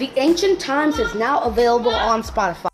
The Ancient Times is now available on Spotify.